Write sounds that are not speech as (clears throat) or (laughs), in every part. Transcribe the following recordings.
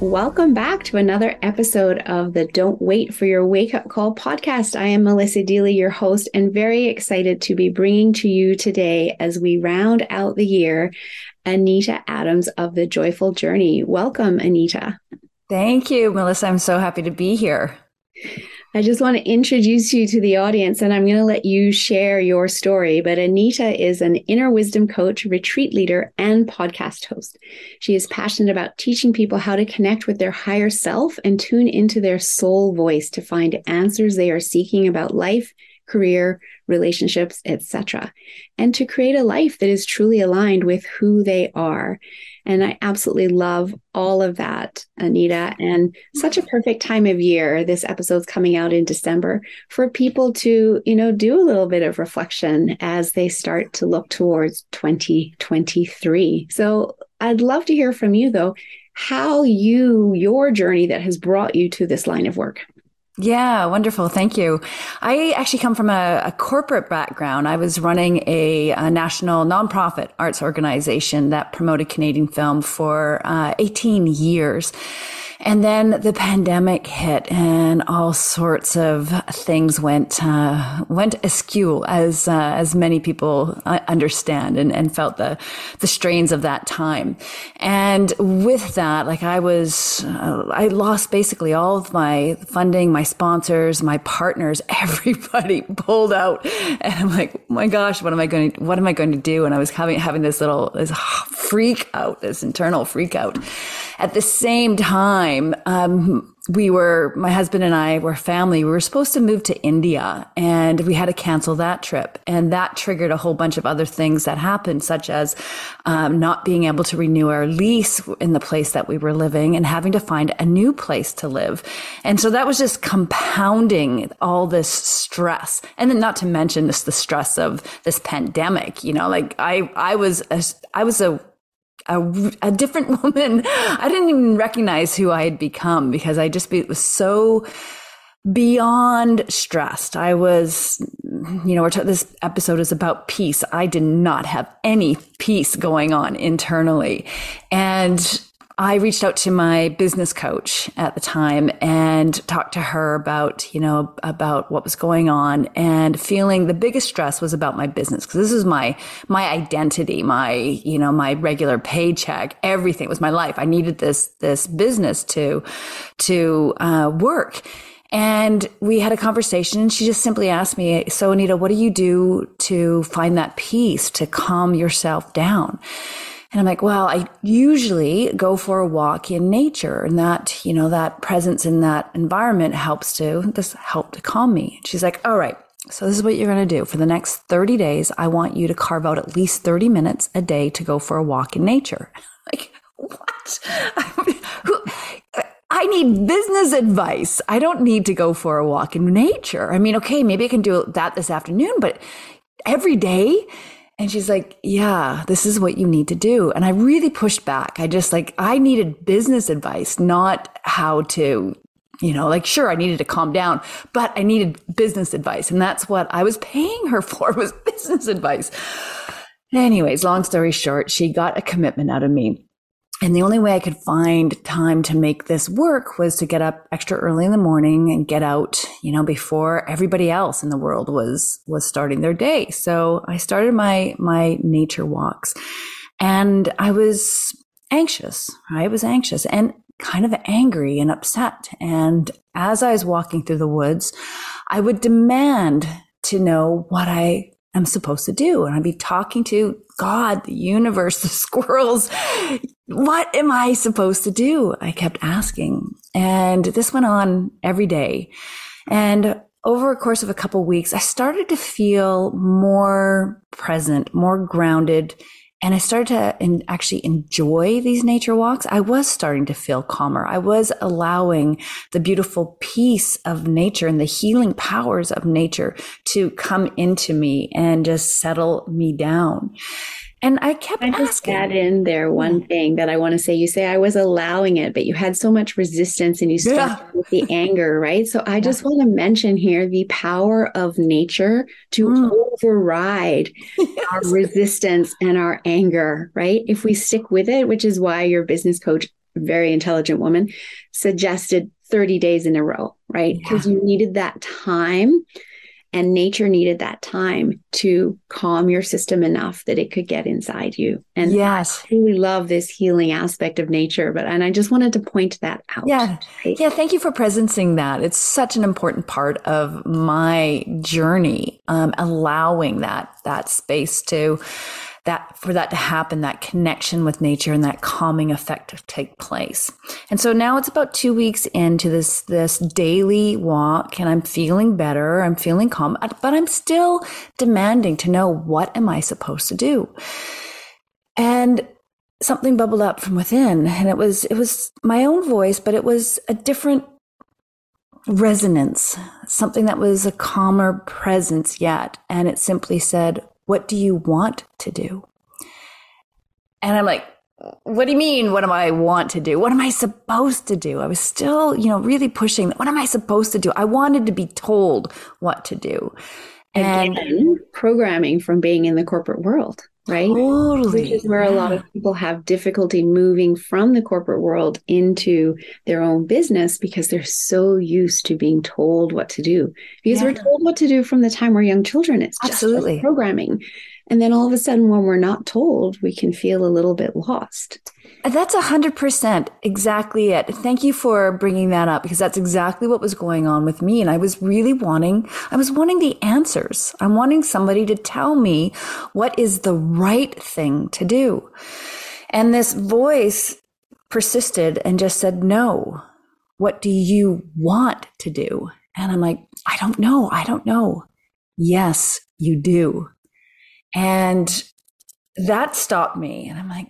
Welcome back to another episode of the Don't Wait for Your Wake Up Call podcast. I am Melissa Deely, your host, and very excited to be bringing to you today as we round out the year Anita Adams of the Joyful Journey. Welcome, Anita. Thank you, Melissa. I'm so happy to be here. I just want to introduce you to the audience and I'm going to let you share your story. But Anita is an inner wisdom coach, retreat leader, and podcast host. She is passionate about teaching people how to connect with their higher self and tune into their soul voice to find answers they are seeking about life, career, relationships, etc. And to create a life that is truly aligned with who they are. And I absolutely love all of that, Anita. And such a perfect time of year. This episode's coming out in December for people to, you know, do a little bit of reflection as they start to look towards 2023. So I'd love to hear from you, though, how you, your journey that has brought you to this line of work. Yeah, wonderful. Thank you. I actually come from a, a corporate background. I was running a, a, national nonprofit arts organization that promoted Canadian film for uh, 18 years. And then the pandemic hit and all sorts of things went, uh, went askew as, uh, as many people uh, understand and, and felt the, the strains of that time. And with that, like I was, uh, I lost basically all of my funding, my sponsors, my partners, (laughs) everybody pulled out. And I'm like, oh my gosh, what am I going to, what am I going to do? And I was having, having this little, this freak out, this internal freak out. At the same time, um, we were, my husband and I were family. We were supposed to move to India and we had to cancel that trip. And that triggered a whole bunch of other things that happened, such as um, not being able to renew our lease in the place that we were living and having to find a new place to live. And so that was just compounding all this stress. And then not to mention just the stress of this pandemic, you know, like I, I was, a, I was a a, a different (laughs) woman. I didn't even recognize who I had become because I just be, was so beyond stressed. I was, you know, t- this episode is about peace. I did not have any peace going on internally. And I reached out to my business coach at the time and talked to her about, you know, about what was going on and feeling the biggest stress was about my business because this is my, my identity, my, you know, my regular paycheck, everything it was my life. I needed this, this business to, to, uh, work. And we had a conversation and she just simply asked me, so Anita, what do you do to find that peace, to calm yourself down? And I'm like, well, I usually go for a walk in nature and that, you know, that presence in that environment helps to, this help to calm me. She's like, all right. So this is what you're going to do for the next 30 days. I want you to carve out at least 30 minutes a day to go for a walk in nature. (laughs) Like, what? (laughs) I need business advice. I don't need to go for a walk in nature. I mean, okay, maybe I can do that this afternoon, but every day, and she's like, yeah, this is what you need to do. And I really pushed back. I just like, I needed business advice, not how to, you know, like, sure, I needed to calm down, but I needed business advice. And that's what I was paying her (laughs) for was business advice. Anyways, long story short, she got a commitment out of me. And the only way I could find time to make this work was to get up extra early in the morning and get out, you know, before everybody else in the world was, was starting their day. So I started my, my nature walks and I was anxious. I was anxious and kind of angry and upset. And as I was walking through the woods, I would demand to know what I am supposed to do. And I'd be talking to God, the universe, (laughs) the squirrels. What am I supposed to do? I kept asking. And this went on every day. And over a course of a couple of weeks, I started to feel more present, more grounded and I started to in, actually enjoy these nature walks. I was starting to feel calmer. I was allowing the beautiful peace of nature and the healing powers of nature to come into me and just settle me down. And I kept I just asking. add in there one thing that I want to say. You say I was allowing it, but you had so much resistance and you started yeah. with the (laughs) anger, right? So I just want to mention here the power of nature to mm. override (laughs) yes. our resistance and our anger, right? If we stick with it, which is why your business coach, very intelligent woman, suggested 30 days in a row, right? Because yeah. you needed that time and nature needed that time to calm your system enough that it could get inside you. And yes, I really love this healing aspect of nature. But and I just wanted to point that out. Yeah. Right? Yeah. Thank you for presencing that. It's such an important part of my journey, um, allowing that that space to that for that to happen, that connection with nature and that calming effect to take place. And so now it's about two weeks into this, this daily walk and I'm feeling better. I'm feeling calm, but I'm still demanding to know what am I supposed to do? And something bubbled up from within and it was, it was my own voice, but it was a different resonance, something that was a calmer presence yet. And it simply said, what do you want to do? And I'm like, what do you mean? What am I want to do? What am I supposed to do? I was still, you know, really pushing. What am I supposed to do? I wanted to be told what to do. And Again, programming from being in the corporate world, right? Totally. Which is where yeah. a lot of people have difficulty moving from the corporate world into their own business because they're so used to being told what to do. Because yeah. we're told what to do from the time we're young children. It's Absolutely. just programming. And then all of a sudden, when we're not told, we can feel a little bit lost. That's a hundred percent exactly it. Thank you for bringing that up because that's exactly what was going on with me. And I was really wanting, I was wanting the answers. I'm wanting somebody to tell me what is the right thing to do. And this voice persisted and just said, no, what do you want to do? And I'm like, I don't know. I don't know. Yes, you do. And that stopped me. And I'm like,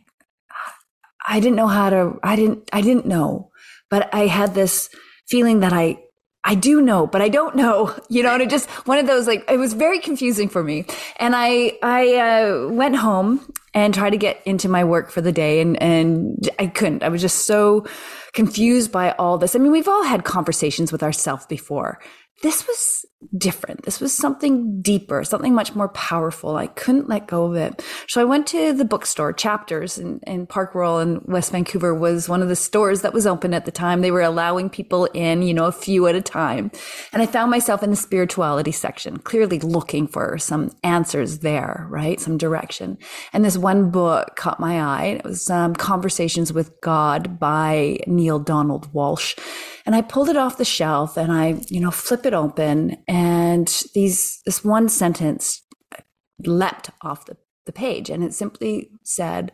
I didn't know how to, I didn't, I didn't know, but I had this feeling that I, I do know, but I don't know, (laughs) you know, and it just one of those like it was very confusing for me. And I I uh, went home and tried to get into my work for the day, and and I couldn't. I was just so confused by all this. I mean, we've all had conversations with ourselves before, this was different. This was something deeper, something much more powerful. I couldn't let go of it. So I went to the bookstore, Chapters in, in Park Royal in West Vancouver was one of the stores that was open at the time. They were allowing people in, you know, a few at a time. And I found myself in the spirituality section, clearly looking for some answers there, right? Some direction. And this one book caught my eye. It was um, Conversations with God by Neale Donald Walsch. And I pulled it off the shelf and I, you know, flip it open and these, this one sentence leapt off the, the page and it simply said,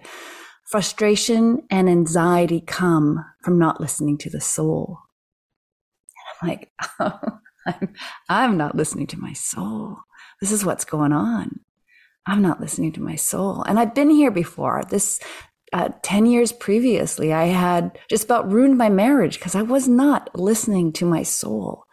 frustration and anxiety come from not listening to the soul. And I'm like, oh, (laughs) I'm, I'm not listening to my soul. This is what's going on. I'm not listening to my soul. And I've been here before. This uh, 10 years previously, I had just about ruined my marriage because I was not listening to my soul.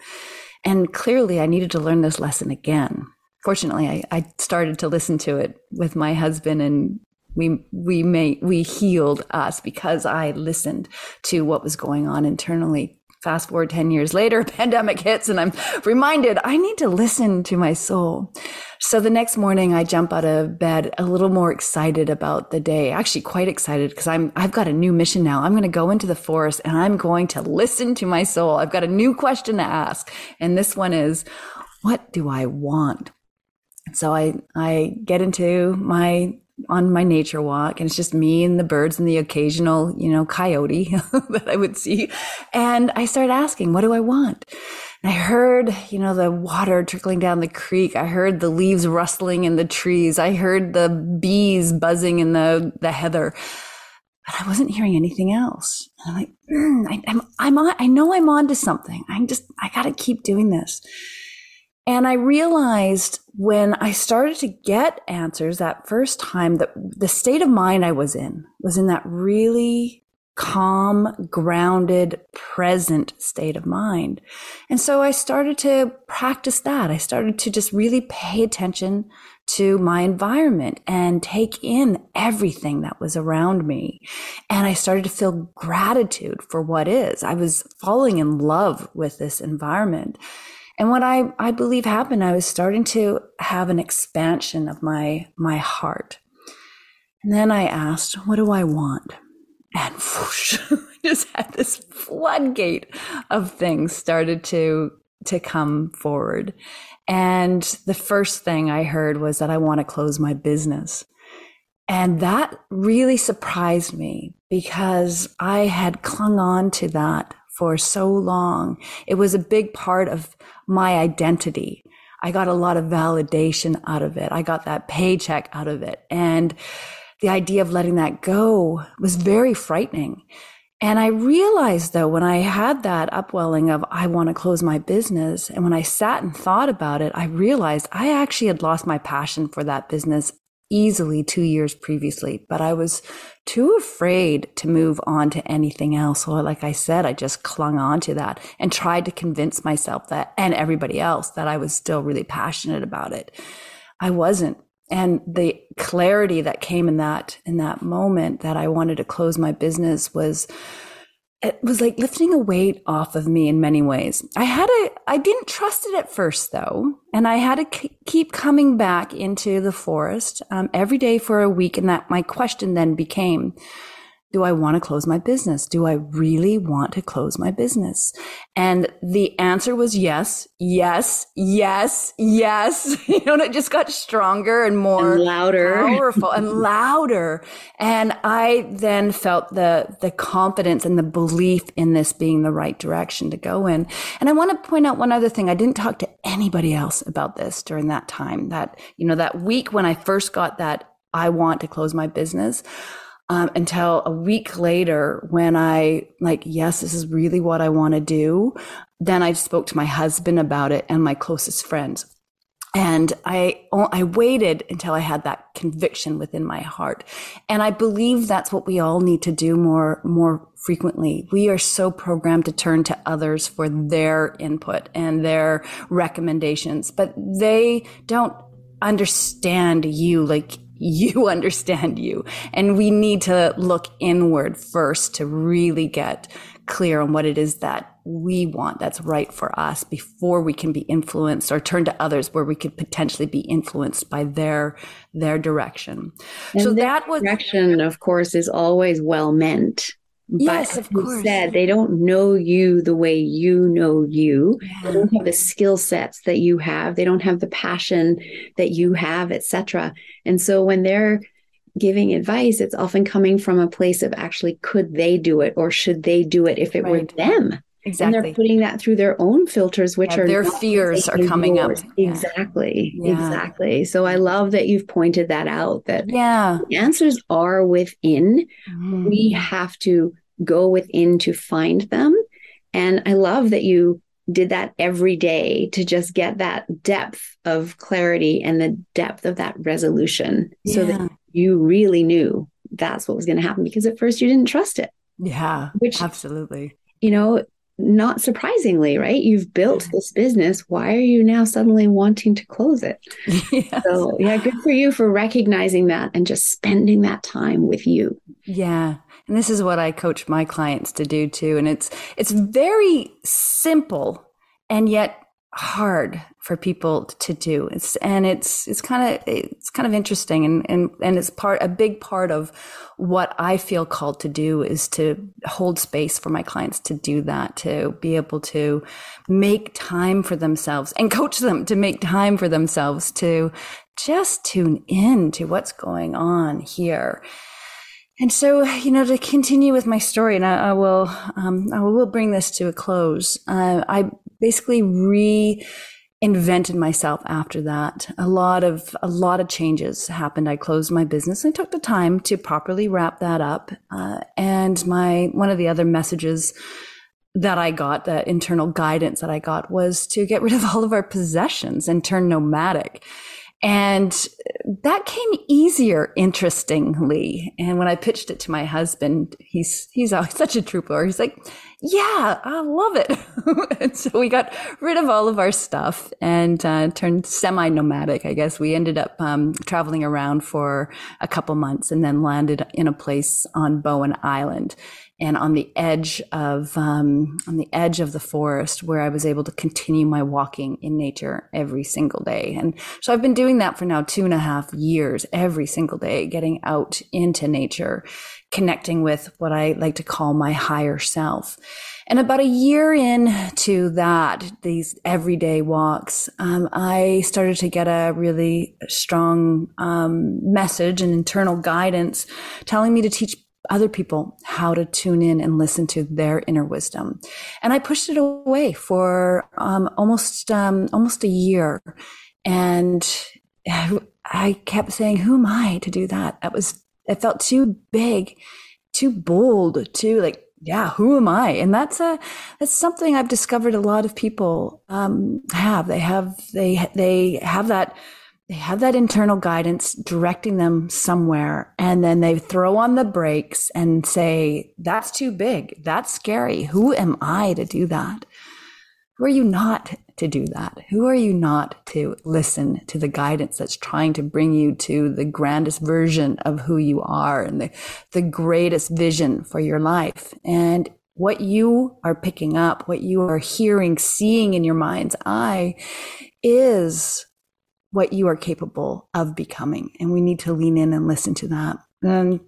And clearly, I needed to learn this lesson again. Fortunately, I, I started to listen to it with my husband and we we we healed us because I listened to what was going on internally Fast forward 10 years later, (laughs) pandemic hits and I'm reminded I need to listen to my soul. So the next morning I jump out of bed a little more excited about the day, actually quite excited because I'm, I've got a new mission now. I'm going to go into the forest and I'm going to listen to my soul. I've got a new question to ask. And this one is, what do I want? So I, I get into my on my nature walk and it's just me and the birds and the occasional, you know, coyote (laughs) that I would see. And I started asking, what do I want? And I heard, you know, the water trickling down the creek. I heard the leaves rustling in the trees. I heard the bees buzzing in the, the heather. But I wasn't hearing anything else. And I'm like, mm, (clears throat) I, I'm, I'm on, I know I'm on to something. I'm just, I got to keep doing this. And I realized when I started to get answers that first time that the state of mind I was in was in that really calm, grounded, present state of mind. And so I started to practice that. I started to just really pay attention to my environment and take in everything that was around me. And I started to feel gratitude for what is. I was falling in love with this environment. And what I, I believe happened, I was starting to have an expansion of my, my heart. And then I asked, what do I want? And whoosh, (laughs) I just had this floodgate of things started to, to come forward. And the first thing I heard was that I want to close my business. And that really surprised me because I had clung on to that for so long. It was a big part of my identity. I got a lot of validation out of it. I got that paycheck out of it. And the idea of letting that go was very frightening. And I realized though, when I had that upwelling of, I want to close my business. And when I sat and thought about it, I realized I actually had lost my passion for that business easily two years previously, but I was too afraid to move on to anything else. So, like I said, I just clung on to that and tried to convince myself that and everybody else that I was still really passionate about it. I wasn't. And the clarity that came in that, in that moment that I wanted to close my business was, it was like lifting a weight off of me in many ways. I had a, I didn't trust it at first though. And I had to keep coming back into the forest um, every day for a week. And that my question then became, do I want to close my business? Do I really want to close my business? And the answer was yes, yes, yes, yes. (laughs) You know, and it just got stronger and more and louder, powerful and (laughs) louder. And I then felt the, the confidence and the belief in this being the right direction to go in. And I want to point out one other thing. I didn't talk to anybody else about this during that time that, you know, that week when I first got that I want to close my business. Um, until a week later when I like, yes, this is really what I want to do. Then I spoke to my husband about it and my closest friends. And I, I waited until I had that conviction within my heart. And I believe that's what we all need to do more, more frequently. We are so programmed to turn to others for their input and their recommendations, but they don't understand you like you (laughs) understand you. And we need to look inward first to really get clear on what it is that we want that's right for us before we can be influenced or turn to others where we could potentially be influenced by their their direction. And so that was direction of course is always well meant. Yes, of course. Said they don't know you the way you know you. Yeah. They don't have the skill sets that you have. They don't have the passion that you have, etc. And so when they're giving advice, it's often coming from a place of actually could they do it or should they do it if it right. were them? Exactly. And they're putting that through their own filters, which yeah, are their fears are coming yours. up. Exactly. Yeah. Exactly. So I love that you've pointed that out that yeah. the answers are within. Mm. We have to go within to find them. And I love that you did that every day to just get that depth of clarity and the depth of that resolution yeah. so that you really knew that's what was going to happen because at first you didn't trust it. Yeah, which absolutely. You know, not surprisingly, right? You've built this business. Why are you now suddenly wanting to close it? (laughs) Yes. So, yeah, good for you for recognizing that and just spending that time with you. Yeah. And this is what I coach my clients to do too. And it's, it's very simple and yet hard for people to do. It's and it's it's kind of it's kind of interesting and and and it's part a big part of what I feel called to do is to hold space for my clients to do that to be able to make time for themselves and coach them to make time for themselves to just tune in to what's going on here. And so, you know, to continue with my story, and I, I will, um, I will bring this to a close. Uh, I basically reinvented myself after that. A lot of a lot of changes happened. I closed my business. I took the time to properly wrap that up. Uh, and my one of the other messages that I got, the internal guidance that I got, was to get rid of all of our possessions and turn nomadic. And that came easier, interestingly. And when I pitched it to my husband, he's he's always (laughs) such a trooper. He's like, "Yeah, I love it." (laughs) and so we got rid of all of our stuff and uh, turned semi-nomadic. I guess we ended up um, traveling around for a couple months and then landed in a place on Bowen Island and on the edge of um, on the edge of the forest where I was able to continue my walking in nature every single day. And so I've been doing that for now two and a half years, every single day, getting out into nature, connecting with what I like to call my higher self. And about a year into that, these everyday walks, um, I started to get a really strong um, message and internal guidance telling me to teach other people how to tune in and listen to their inner wisdom. And I pushed it away for um, almost um, almost a year, and I kept saying, "Who am I to do that?" That was it felt too big, too bold, too like yeah who am i and that's a that's something i've discovered a lot of people um, have they have they they have that they have that internal guidance directing them somewhere and then they throw on the brakes and say that's too big. That's scary. Who am i to do that? Who are you not to do that? Who are you not to listen to the guidance that's trying to bring you to the grandest version of who you are and the, the greatest vision for your life? And what you are picking up what you are hearing seeing in your mind's eye is what you are capable of becoming. And we need to lean in and listen to that. And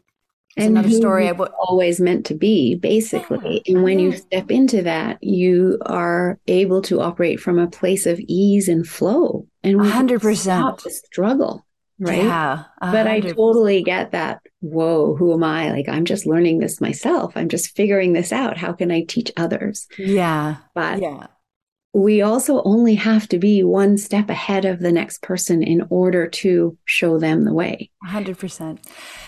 it's and another story I w- always meant to be, basically. Yeah. And when you step into that, you are able to operate from a place of ease and flow. And hundred percent struggle, right? Yeah, 100%. but I totally get that. Whoa, who am I? Like I'm just learning this myself. I'm just figuring this out. How can I teach others? Yeah, but yeah we also only have to be one step ahead of the next person in order to show them the way. 100%.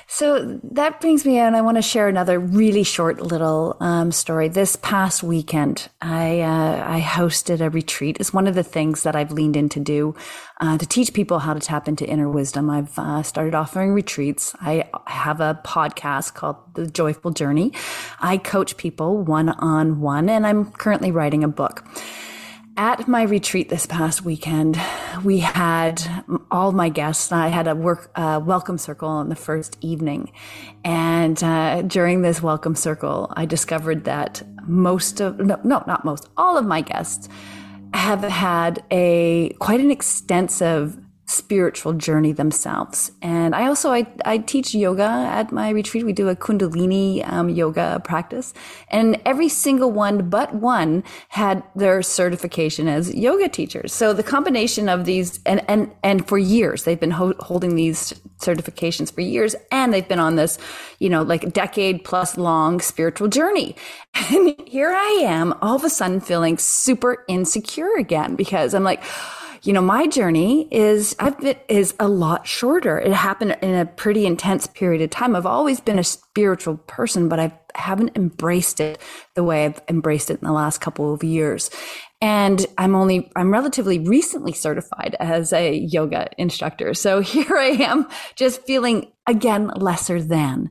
So that brings me in. I want to share another really short little um, story. This past weekend, I uh, I hosted a retreat. It's one of the things that I've leaned in to do uh, to teach people how to tap into inner wisdom. I've uh, started offering retreats. I have a podcast called The Joyful Journey. I coach people one on one, and I'm currently writing a book at my retreat this past weekend, we had all my guests. I had a work uh, welcome circle on the first evening, and uh, during this welcome circle, I discovered that most of no, no, not most, all of my guests have had a quite an extensive spiritual journey themselves. And I also I, I teach yoga at my retreat. We do a Kundalini um, yoga practice, and every single one but one had their certification as yoga teachers. So the combination of these, and and and for years they've been ho- holding these certifications for years, and they've been on this, you know, like a decade plus long spiritual journey. (laughs) And here I am, all of a sudden feeling super insecure again because I'm like you know, my journey is I've been is a lot shorter. It happened in a pretty intense period of time. I've always been a spiritual person, but I haven't embraced it the way I've embraced it in the last couple of years. And I'm only, I'm relatively recently certified as a yoga instructor. So (laughs) here I am just feeling again lesser than.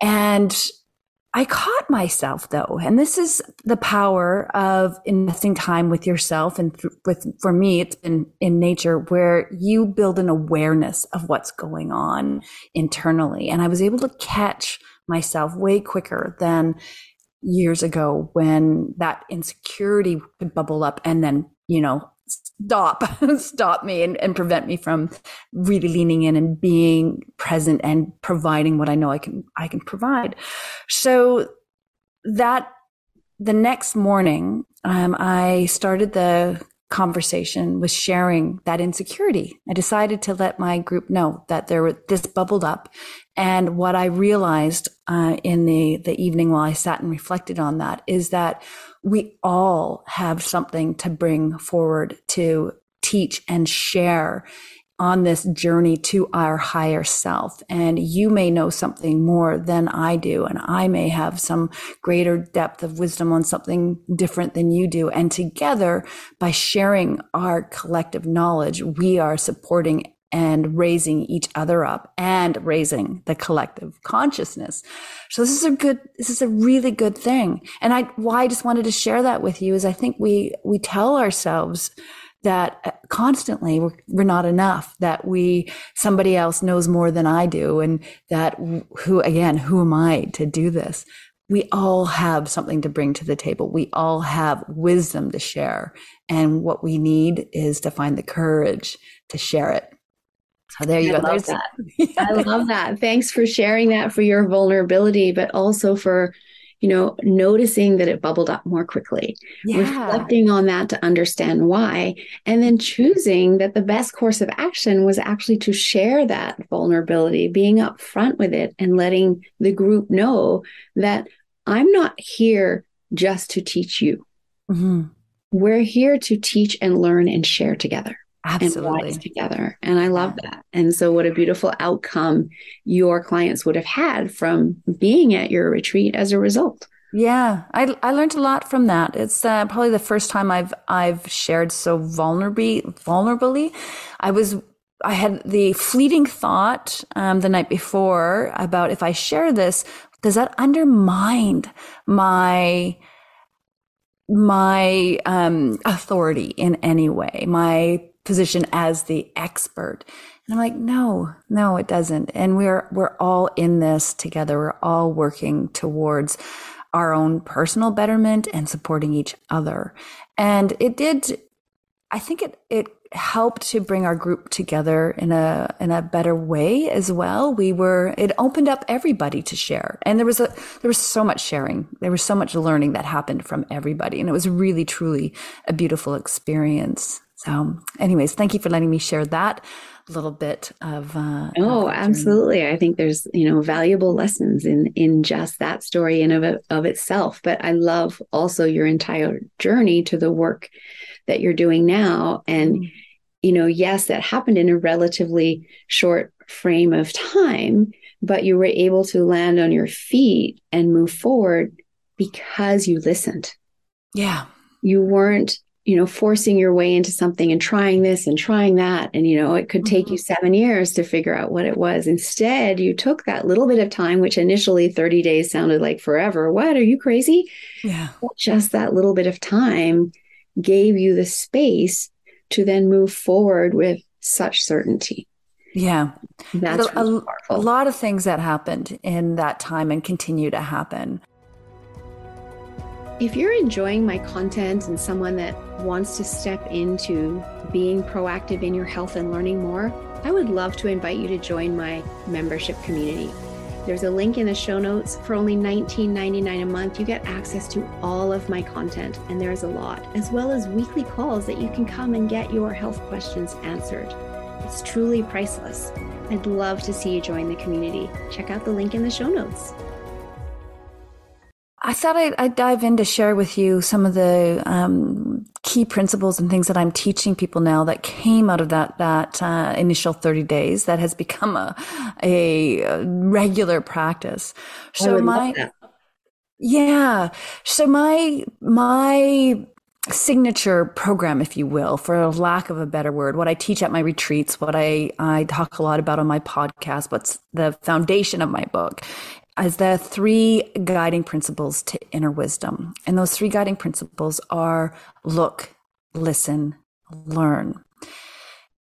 And I caught myself though, and this is the power of investing time with yourself. And th- with, for me, it's been in nature where you build an awareness of what's going on internally. And I was able to catch myself way quicker than years ago when that insecurity could bubble up and then, you know, stop (laughs) stop me and, and prevent me from really leaning in and being present and providing what i know i can i can provide. So that the next morning um, i started the conversation with sharing that insecurity. I decided to let my group know that there was this bubbled up and what i realized uh, in the the evening while i sat and reflected on that is that we all have something to bring forward to teach and share on this journey to our higher self. And you may know something more than I do. And I may have some greater depth of wisdom on something different than you do. And together, by sharing our collective knowledge, we are supporting and raising each other up and raising the collective consciousness. So this is a good, this is a really good thing. And I, why I just wanted to share that with you is I think we, we tell ourselves that uh, constantly we're, we're not enough, that we, somebody else knows more than I do. And that who, again, who am I to do this? We all have something to bring to the table. We all have wisdom to share. And what we need is to find the courage to share it. So there you I go. Love that. (laughs) I love that. Thanks for sharing that for your vulnerability, but also for, you know, noticing that it bubbled up more quickly, yeah. reflecting on that to understand why, and then choosing that the best course of action was actually to share that vulnerability, being upfront with it and letting the group know that I'm not here just to teach you. Mm-hmm. We're here to teach and learn and share together. Absolutely. And together. And I love that. And so, what a beautiful outcome your clients would have had from being at your retreat as a result. Yeah, I, I learned a lot from that. It's uh, probably the first time I've I've shared so vulnerably vulnerably. I was I had the fleeting thought um, the night before about if I share this, does that undermine my my um, authority in any way, my position as the expert. And I'm like, no, no, it doesn't. And we're, we're all in this together. We're all working towards our own personal betterment and supporting each other. And it did, I think it, it helped to bring our group together in a, in a better way as well. We were, it opened up everybody to share. And there was a, there was so much sharing. There was so much learning that happened from everybody. And it was really, truly a beautiful experience. So, anyways, thank you for letting me share that little bit of uh, oh of absolutely. I think there's you know valuable lessons in in just that story in of, of itself. But i love also your entire journey to the work that you're doing now. And mm-hmm. you know yes that happened in a relatively short frame of time but you were able to land on your feet and move forward because you listened. Yeah. You weren't you know, forcing your way into something and trying this and trying that. And, you know, it could take mm-hmm. you seven years to figure out what it was. Instead, you took that little bit of time, which initially 30 days sounded like forever. What? Are you crazy? Yeah. Just that little bit of time gave you the space to then move forward with such certainty. Yeah. That's a, really a, a lot of things that happened in that time and continue to happen. If you're enjoying my content and someone that wants to step into being proactive in your health and learning more, I would love to invite you to join my membership community. There's a link in the show notes. For only $19.99 a month, you get access to all of my content, and there's a lot, as well as weekly calls that you can come and get your health questions answered. It's truly priceless. I'd love to see you join the community. Check out the link in the show notes. I thought I'd, I'd, dive in to share with you some of the um, key principles and things that I'm teaching people now that came out of that that uh, initial 30 days that has become a a regular practice. So my yeah, so my my signature program, if you will, for lack of a better word, what I teach at my retreats, what I, I talk a lot about on my podcast, what's the foundation of my book as the three guiding principles to inner wisdom. And those three guiding principles are look, listen, learn.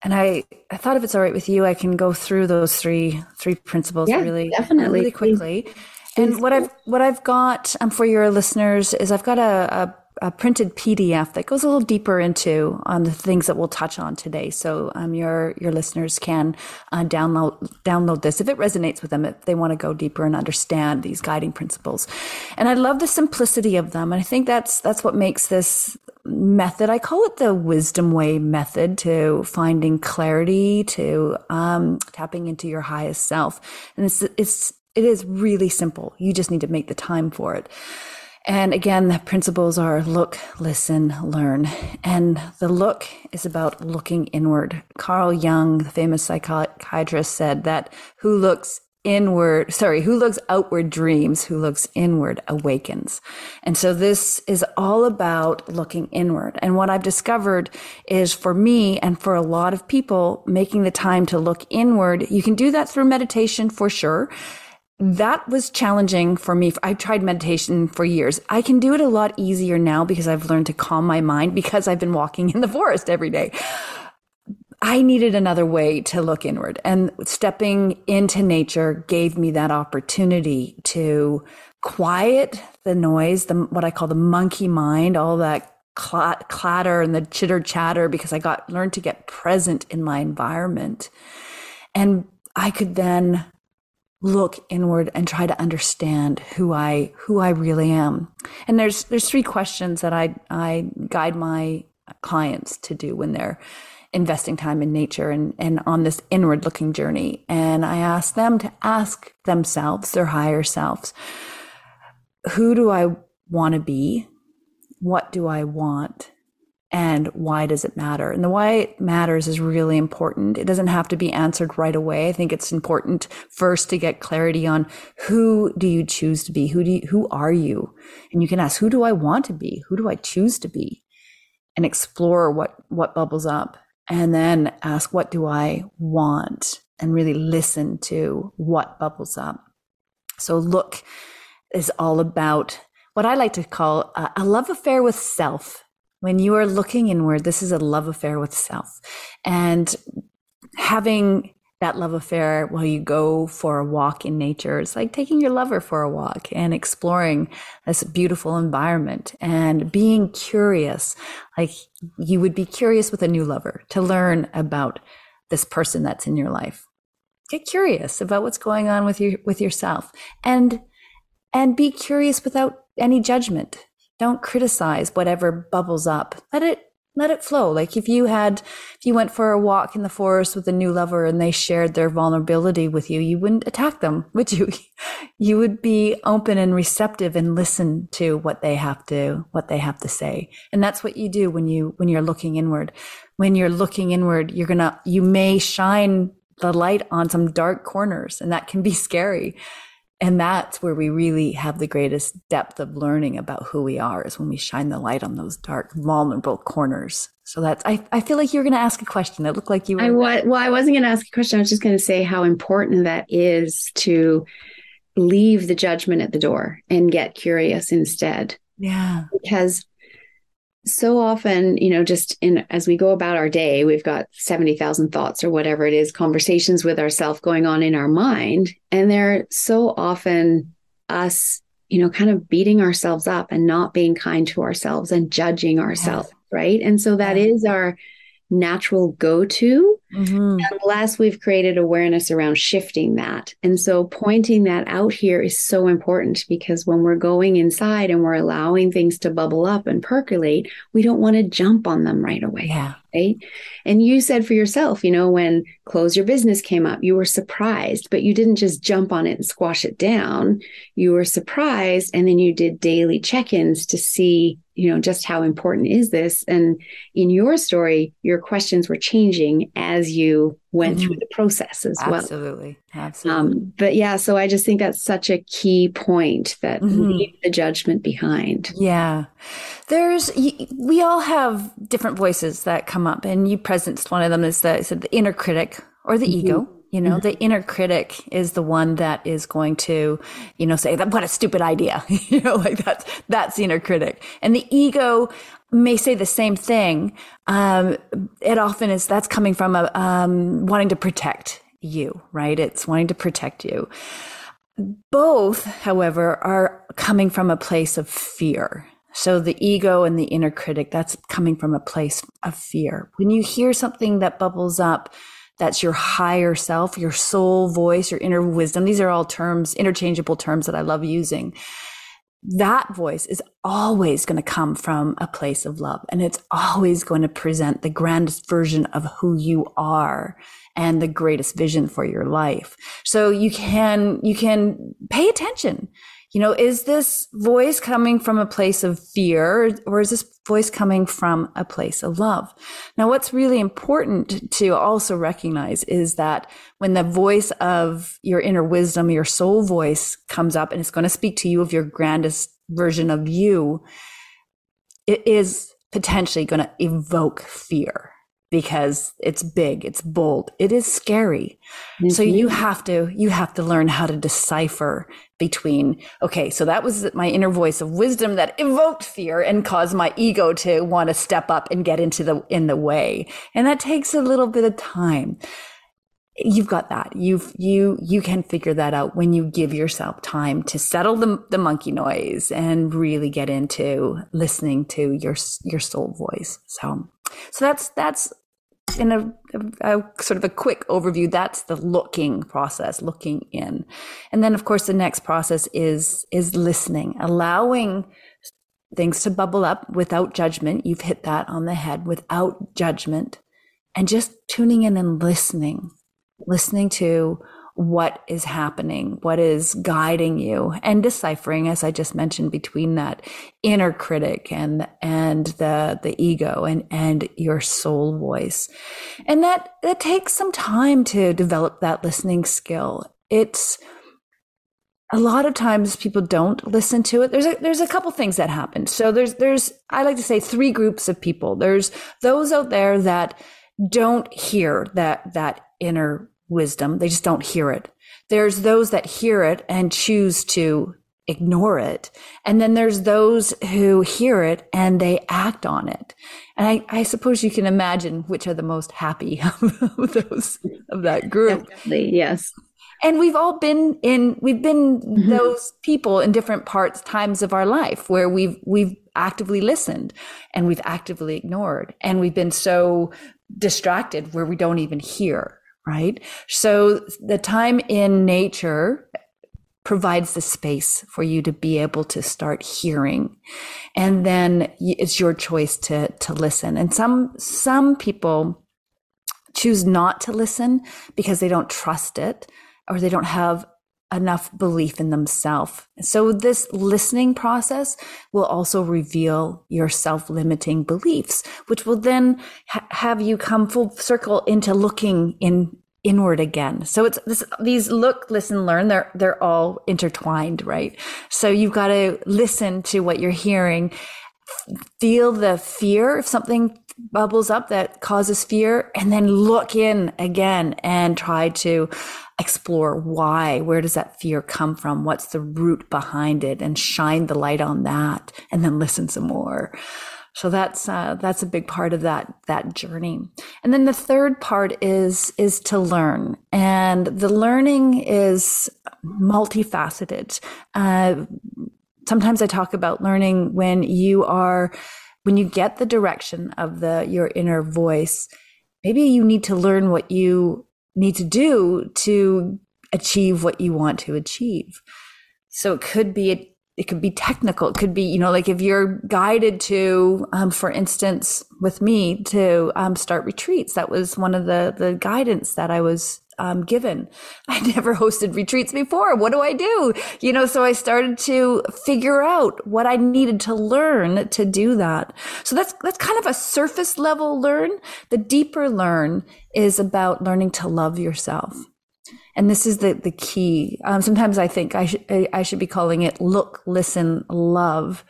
And I, I thought if it's all right with you, I can go through those three three principles yeah, really definitely really quickly. Please. And what I've what I've got um, for your listeners is I've got a, a a printed PDF that goes a little deeper into on the things that we'll touch on today. So um, your your listeners can uh, download download this if it resonates with them. If they want to go deeper and understand these guiding principles, and I love the simplicity of them. And I think that's that's what makes this method. I call it the wisdom way method to finding clarity, to um, tapping into your highest self. And it's it's it is really simple. You just need to make the time for it. And again, the principles are look, listen, learn. And the look is about looking inward. Carl Jung, the famous psychiatrist, said that who looks inward, sorry, who looks outward dreams, who looks inward awakens. And so this is all about looking inward. And what I've discovered is for me and for a lot of people, making the time to look inward, you can do that through meditation for sure that was challenging for me. I've tried meditation for years. I can do it a lot easier now because I've learned to calm my mind because I've been walking in the forest every day. I needed another way to look inward and stepping into nature gave me that opportunity to quiet the noise, the, what I call the monkey mind, all that clatter and the chitter chatter because I got learned to get present in my environment. And I could then look inward and try to understand who I who I really am. And there's there's three questions that I I guide my clients to do when they're investing time in nature and, and on this inward looking journey. And I ask them to ask themselves, their higher selves, who do I want to be? What do I want? And why does it matter? And the why it matters is really important. It doesn't have to be answered right away. I think it's important first to get clarity on who do you choose to be? Who do you, who are you? And you can ask, who do I want to be? Who do I choose to be? And explore what, what bubbles up. And then ask, what do I want? And really listen to what bubbles up. So look is all about what I like to call a, a love affair with self when you are looking inward, this is a love affair with self. And having that love affair while you go for a walk in nature It's like taking your lover for a walk and exploring this beautiful environment and being curious. Like you would be curious with a new lover to learn about this person that's in your life. Get curious about what's going on with you with yourself and and be curious without any judgment don't criticize whatever bubbles up. Let it let it flow. Like if you had, if you went for a walk in the forest with a new lover and they shared their vulnerability with you, you wouldn't attack them, (laughs) would you? You would be open and receptive and listen to what they have to, what they have to say. And that's what you do when you, when you're looking inward. When you're looking inward, you're gonna, you may shine the light on some dark corners and that can be scary. And that's where we really have the greatest depth of learning about who we are is when we shine the light on those dark, vulnerable corners. So that's, I, I feel like you were going to ask a question. It looked like you were. I was, well, I wasn't going to ask a question. I was just going to say how important that is to leave the judgment at the door and get curious instead. Yeah. Because so often, you know, just in as we go about our day, we've got 70,000 thoughts or whatever it is, conversations with ourselves going on in our mind. And they're so often us, you know, kind of beating ourselves up and not being kind to ourselves and judging ourselves. Yes. Right. And so that yeah. is our natural go to mm-hmm. unless we've created awareness around shifting that. And so pointing that out here is so important because when we're going inside and we're allowing things to bubble up and percolate, we don't want to jump on them right away. Yeah. Right. And you said for yourself, you know, when close your business came up, you were surprised, but you didn't just jump on it and squash it down. You were surprised. And then you did daily check ins to see you know just how important is this and in your story your questions were changing as you went mm-hmm. through the process as well absolutely absolutely um, but yeah so i just think that's such a key point that mm-hmm. leave the judgment behind yeah there's we all have different voices that come up and you presenced one of them is the, the inner critic or the mm-hmm. ego you know, mm-hmm. the inner critic is the one that is going to, you know, say that what a stupid idea. (laughs) you know, like that's that's the inner critic. And the ego may say the same thing. Um, it often is that's coming from a um, wanting to protect you, right? It's wanting to protect you. Both, however, are coming from a place of fear. So the ego and the inner critic, that's coming from a place of fear. When you hear something that bubbles up, that's your higher self, your soul voice, your inner wisdom. These are all terms, interchangeable terms that I love using. That voice is always going to come from a place of love and it's always going to present the grandest version of who you are and the greatest vision for your life. So you can, you can pay attention you know, is this voice coming from a place of fear or is this voice coming from a place of love? Now, what's really important to also recognize is that when the voice of your inner wisdom, your soul voice comes up and it's going to speak to you of your grandest version of you, it is potentially going to evoke fear because it's big, it's bold, it is scary. Mm-hmm. So you have to you have to learn how to decipher between okay, so that was my inner voice of wisdom that evoked fear and caused my ego to want to step up and get into the in the way. And that takes a little bit of time. You've got that. You've you you can figure that out when you give yourself time to settle the the monkey noise and really get into listening to your your soul voice. So so that's that's in a, a, a, sort of a quick overview, that's the looking process, looking in. And then of course the next process is, is listening, allowing things to bubble up without judgment. You've hit that on the head without judgment and just tuning in and listening, listening to what is happening, what is guiding you and deciphering, as I just mentioned, between that inner critic and, and the, the ego and, and your soul voice. And that, that takes some time to develop that listening skill. It's, a lot of times people don't listen to it. There's a, there's a couple things that happen. So there's, there's, I like to say three groups of people. There's those out there that don't hear that, that inner wisdom. They just don't hear it. There's those that hear it and choose to ignore it. And then there's those who hear it and they act on it. And I, I suppose you can imagine which are the most happy (laughs) of those of that group. Definitely, yes. And we've all been in we've been mm-hmm. those people in different parts times of our life where we've we've actively listened and we've actively ignored and we've been so distracted where we don't even hear right? So the time in nature provides the space for you to be able to start hearing. And then it's your choice to, to listen. And some, some people choose not to listen because they don't trust it or they don't have enough belief in themselves. So this listening process will also reveal your self-limiting beliefs, which will then ha- have you come full circle into looking in inward again. So it's this, these look, listen, learn, they're, they're all intertwined, right? So you've got to listen to what you're hearing, feel the fear if something bubbles up that causes fear, and then look in again and try to explore why, where does that fear come from? What's the root behind it and shine the light on that and then listen some more. So that's uh, that's a big part of that that journey. And then the third part is is to learn, and the learning is multifaceted. Uh, sometimes I talk about learning when you are when you get the direction of the your inner voice. Maybe you need to learn what you need to do to achieve what you want to achieve. So it could be it could be technical. It could be, you know, like if you're guided to, um, for instance, with me to um, start retreats. That was one of the the guidance that I was um, given. (laughs) I never hosted retreats before. What do I do? You know, so I started to figure out what I needed to learn to do that. So that's that's kind of a surface level learn. The deeper learn is about learning to love yourself and this is the the key. Um, sometimes I think I should I should be calling it look, listen, love,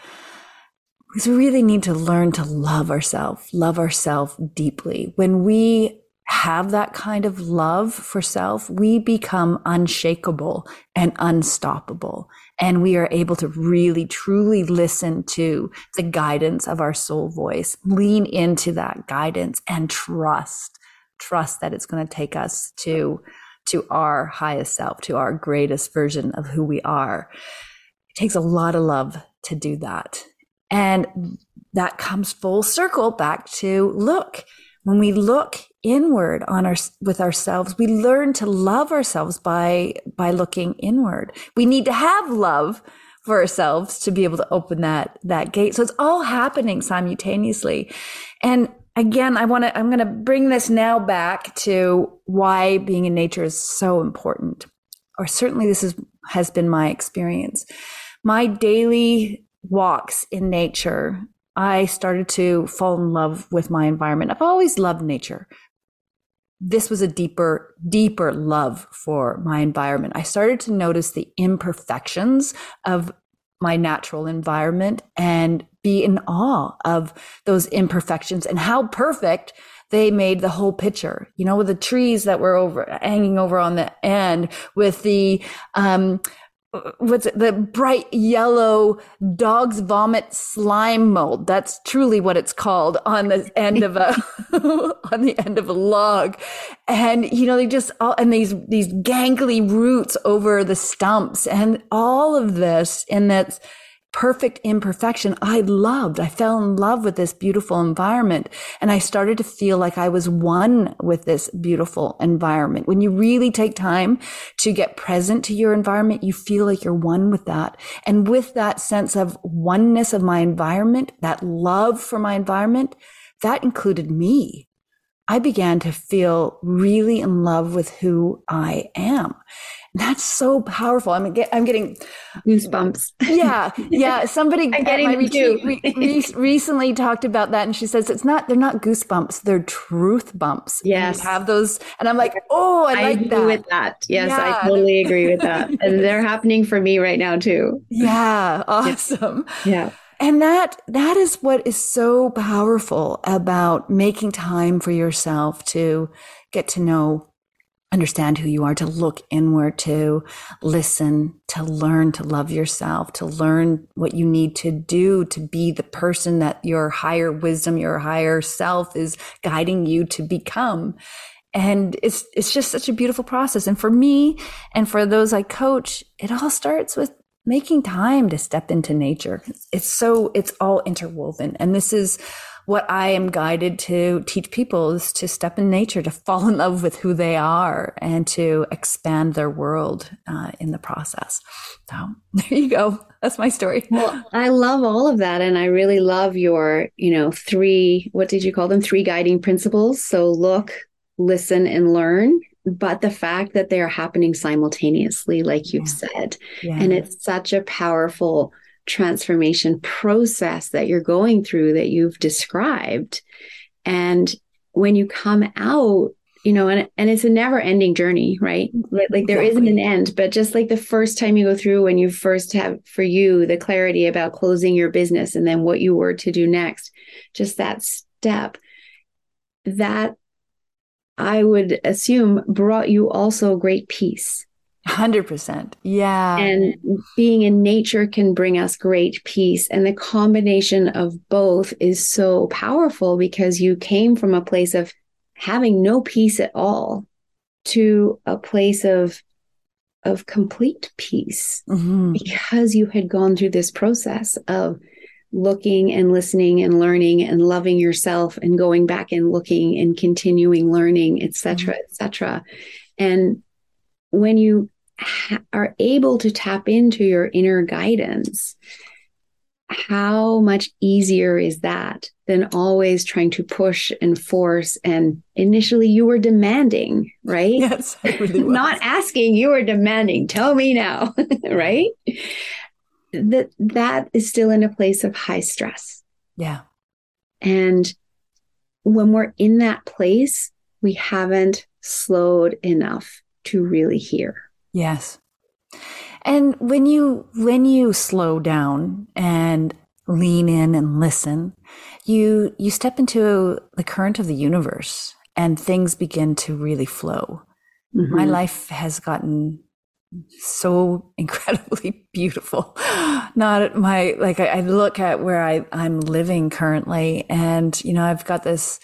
because we really need to learn to love ourselves, love ourselves deeply. When we have that kind of love for self, we become unshakable and unstoppable. And we are able to really truly listen to the guidance of our soul voice, lean into that guidance and trust, trust that it's going to take us to to our highest self, to our greatest version of who we are. It takes a lot of love to do that. And that comes full circle back to look. When we look inward on our with ourselves, we learn to love ourselves by by looking inward. We need to have love for ourselves to be able to open that that gate. So it's all happening simultaneously. And again, I want to, I'm going to bring this now back to why being in nature is so important. Or certainly this is, has been my experience. My daily walks in nature, I started to fall in love with my environment. I've always loved nature. This was a deeper, deeper love for my environment. I started to notice the imperfections of my natural environment and be in awe of those imperfections and how perfect they made the whole picture. You know, with the trees that were over hanging over on the end, with the um, what's it, the bright yellow dog's vomit slime mold. That's truly what it's called on the end of a (laughs) on the end of a log, and you know they just all and these these gangly roots over the stumps and all of this, and that's perfect imperfection I loved. I fell in love with this beautiful environment and I started to feel like I was one with this beautiful environment. When you really take time to get present to your environment, you feel like you're one with that. And with that sense of oneness of my environment, that love for my environment, that included me. I began to feel really in love with who I am. That's so powerful. I'm get, I'm getting goosebumps. Yeah, yeah. Somebody (laughs) I'm getting re- re- recently talked about that, and she says it's not. They're not goosebumps. They're truth bumps. Yes, have those, and I'm like, oh, I, I like that. With that, yes, yeah. I totally agree with that, and they're happening for me right now too. (laughs) Yeah, awesome. Yeah. And that that is what is so powerful about making time for yourself to get to know understand who you are, to look inward, to listen, to learn to love yourself, to learn what you need to do to be the person that your higher wisdom, your higher self is guiding you to become. And it's, it's just such a beautiful process. And for me and for those I coach, it all starts with making time to step into nature. It's so, it's all interwoven. And this is what I am guided to teach people is to step in nature, to fall in love with who they are, and to expand their world uh, in the process. So (laughs) there you go. That's my story. (laughs) Well, I love all of that, and I really love your, you know, three. What did you call them? Three guiding principles. So look, listen, and learn but the fact that they are happening simultaneously like you've yeah. said yeah. and it's such a powerful transformation process that you're going through that you've described. And when you come out, you know, and, and it's a never ending journey, right? Like, like there exactly. not an end, but just like the first time you go through when you first have for you the clarity about closing your business and then what you were to do next, just that step that I would assume brought you also great peace 100%. Yeah. And being in nature can bring us great peace. And the combination of both is so powerful because you came from a place of having no peace at all to a place of of complete peace mm-hmm. because you had gone through this process of looking and listening and learning and loving yourself and going back and looking and continuing learning etc mm-hmm. etc and when you are able to tap into your inner guidance, how much easier is that than always trying to push and force? And initially, you were demanding, right? Yes, really (laughs) not asking, you were demanding. Tell me now, (laughs) right? That that is still in a place of high stress. Yeah, and when we're in that place, we haven't slowed enough to really hear. Yes. And when you when you slow down and lean in and listen, you you step into the current of the universe and things begin to really flow. Mm-hmm. My life has gotten so (laughs) incredibly beautiful. (gasps) Not my like I, I look at where I, I'm living currently and you know I've got this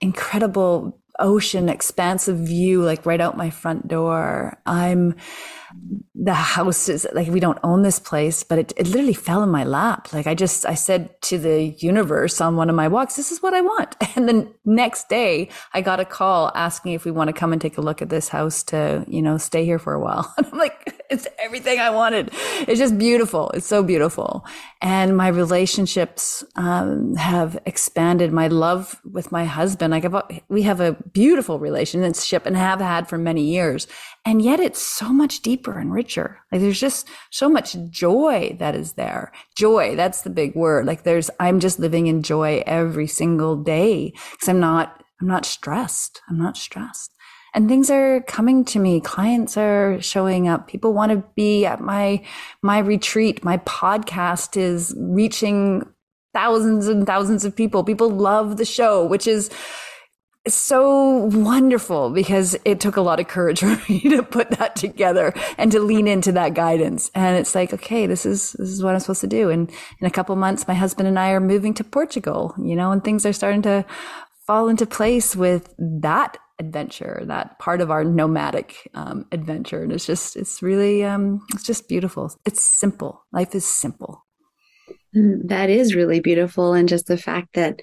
incredible ocean expansive view like right out my front door. I'm the house is like we don't own this place but it, it literally fell in my lap. Like i just i said to the universe on one of my walks this is what i want. (laughs) And then next day i got a call asking if we want to come and take a look at this house to you know stay here for a while. (laughs) And i'm like it's everything i wanted. It's just beautiful. It's so beautiful. And my relationships um, have expanded my love with my husband. Like I've, we have a beautiful relationship and have had for many years. And yet it's so much deeper and richer. Like there's just so much joy that is there. Joy that's the big word. Like there's i'm just living in joy every single day because i'm not i'm not stressed. I'm not stressed and things are coming to me clients are showing up people want to be at my my retreat my podcast is reaching thousands and thousands of people people love the show which is so wonderful because it took a lot of courage (laughs) for me to put that together and to lean into that guidance. And it's like, okay, this is, this is what I'm supposed to do. And in a couple months, my husband and I are moving to Portugal, you know, and things are starting to fall into place with that adventure, that part of our nomadic um, adventure. And it's just, it's really, um, it's just beautiful. It's simple. Life is simple. Mm, that is really beautiful. And just the fact that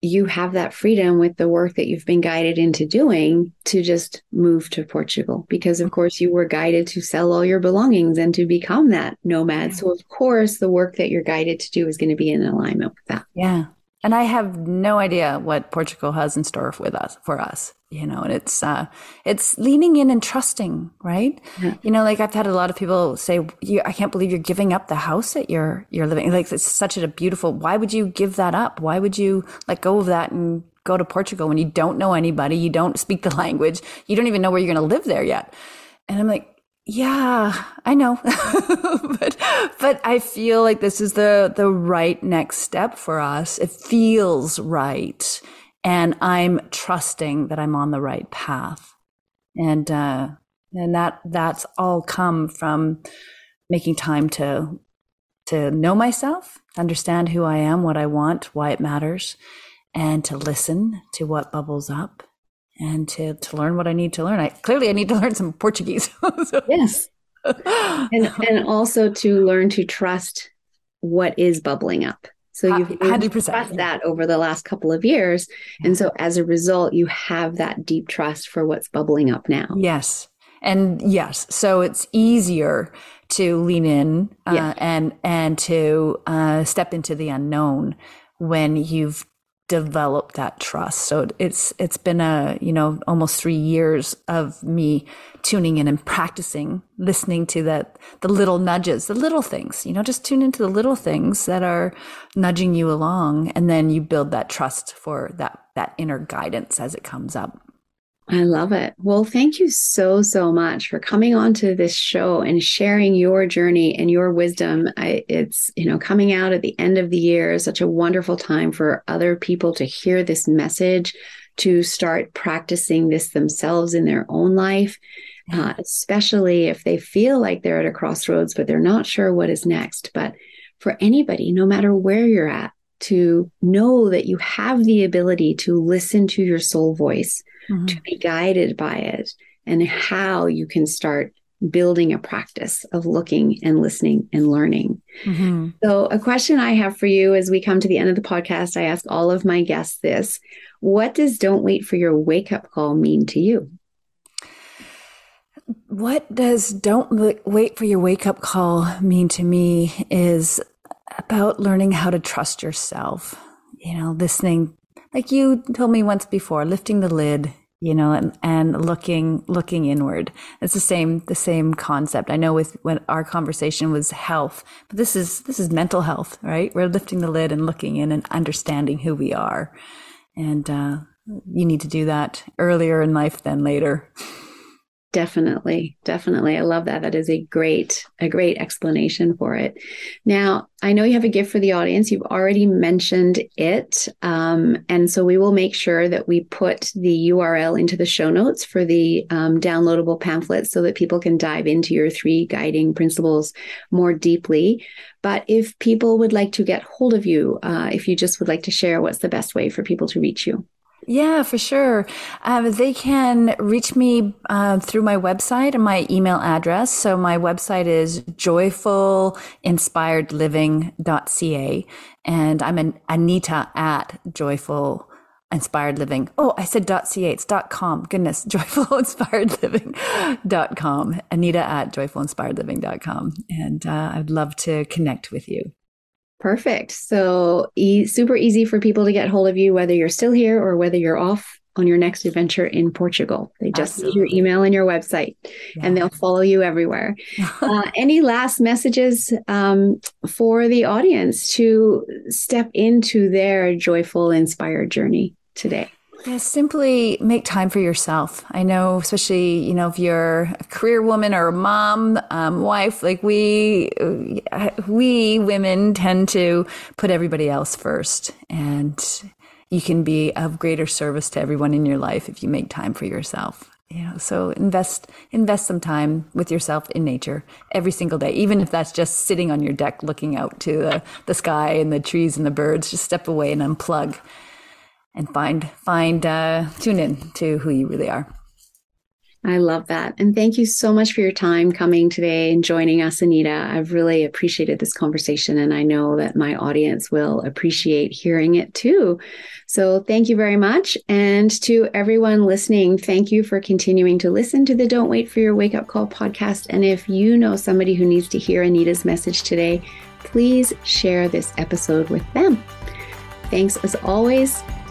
you have that freedom with the work that you've been guided into doing to just move to Portugal because of course you were guided to sell all your belongings and to become that nomad. So of course the work that you're guided to do is going to be in alignment with that. Yeah. And I have no idea what Portugal has in store with us for us, you know, and it's uh it's leaning in and trusting, right? Yeah. You know, like I've had a lot of people say, I can't believe you're giving up the house that you're you're living. Like it's such a beautiful. Why would you give that up? Why would you let go of that and go to Portugal when you don't know anybody, you don't speak the (laughs) language, you don't even know where you're going to live there yet? And I'm like, yeah, I know. (laughs) but but I feel like this is the the right next step for us. It feels right. And I'm trusting that I'm on the right path. And uh and that that's all come from making time to to know myself, understand who I am, what I want, why it matters, and to listen to what bubbles up and to, to learn what I need to learn. I clearly I need to (laughs) learn some Portuguese. (laughs) so. Yes. (laughs) and and also to learn to trust what is bubbling up. So you've 100% that over the last couple of years. And so as a result, you have that deep trust for what's bubbling up now. Yes. And yes, so it's easier to lean in uh, yeah. and and to uh, step into the unknown when you've developed that trust. So it's it's been a you know almost three years of me tuning in and practicing listening to that the little nudges, the little things. You know, just tune into the little things that are nudging you along, and then you build that trust for that that inner guidance as it comes up. I love it. Well, thank you so, so much for coming on to this show and sharing your journey and your wisdom. I, it's, you know, coming out at the end of the year, such a wonderful time for other people to hear this message, to start practicing this themselves in their own life, uh, especially if they feel like they're at a crossroads, but they're not sure what is next. But for anybody, no matter where you're at, to know that you have the ability to listen to your soul voice mm-hmm. to be guided by it and how you can start building a practice of looking and listening and learning. Mm-hmm. So, a question I have for you as we come to the end of the podcast, I ask all of my guests this What does don't wait for your wake up call mean to you? What does don't wait for your wake up call mean to me is about learning how to trust yourself. You know, listening like you told me once before, lifting the lid, you know, and, and looking looking inward. It's the same the same concept. I know with when our conversation was health, but this is this is mental health, right? We're lifting the lid and looking in and understanding who we are, and uh, you need to do that earlier in life than later. (laughs) Definitely, definitely. I love that. That is a great, a great explanation for it. Now, I know you have a gift for the audience. You've already mentioned it. Um, and so we will make sure that we put the URL into the show notes for the um, downloadable pamphlet so that people can dive into your three guiding principles more deeply. But if people would like to get hold of you, uh, if you just would like to share, what's the best way for people to reach you? Yeah, for sure. Um, they can reach me uh, through my website and my email address. So my website is joyfulinspiredliving.ca and I'm an Anita at joyful inspired living. Oh, I said .ca. It's .com. Goodness, (laughs) joyfulinspiredliving.com. Anita at joyfulinspiredliving.com. And uh, I'd love to connect with you. Perfect. So, e- super easy for people to get hold of you, whether you're still here or whether you're off on your next adventure in Portugal. They just Absolutely. need your email and your website, yeah. and they'll follow you everywhere. (laughs) uh, any last messages um, for the audience to step into their joyful, inspired journey today? Yeah, simply make time for yourself. I know, especially, you know, if you're a career woman or a mom, um, wife, like we, we women tend to put everybody else first. And you can be of greater service to everyone in your life if you make time for yourself. You know, so invest invest some time with yourself in nature every single day, even if that's just sitting on your deck looking out to the, the sky and the trees and the birds. Just step away and unplug and find find uh, tune in to who you really are. I love that. And thank you so much for your time coming today and joining us, Anita. I've really appreciated this conversation, and I know that my audience will appreciate hearing it too. So, thank you very much. And to everyone listening, thank you for continuing to listen to the Don't Wait for Your Wake Up Call podcast. And if you know somebody who needs to hear Anita's message today, please share this episode with them. Thanks as always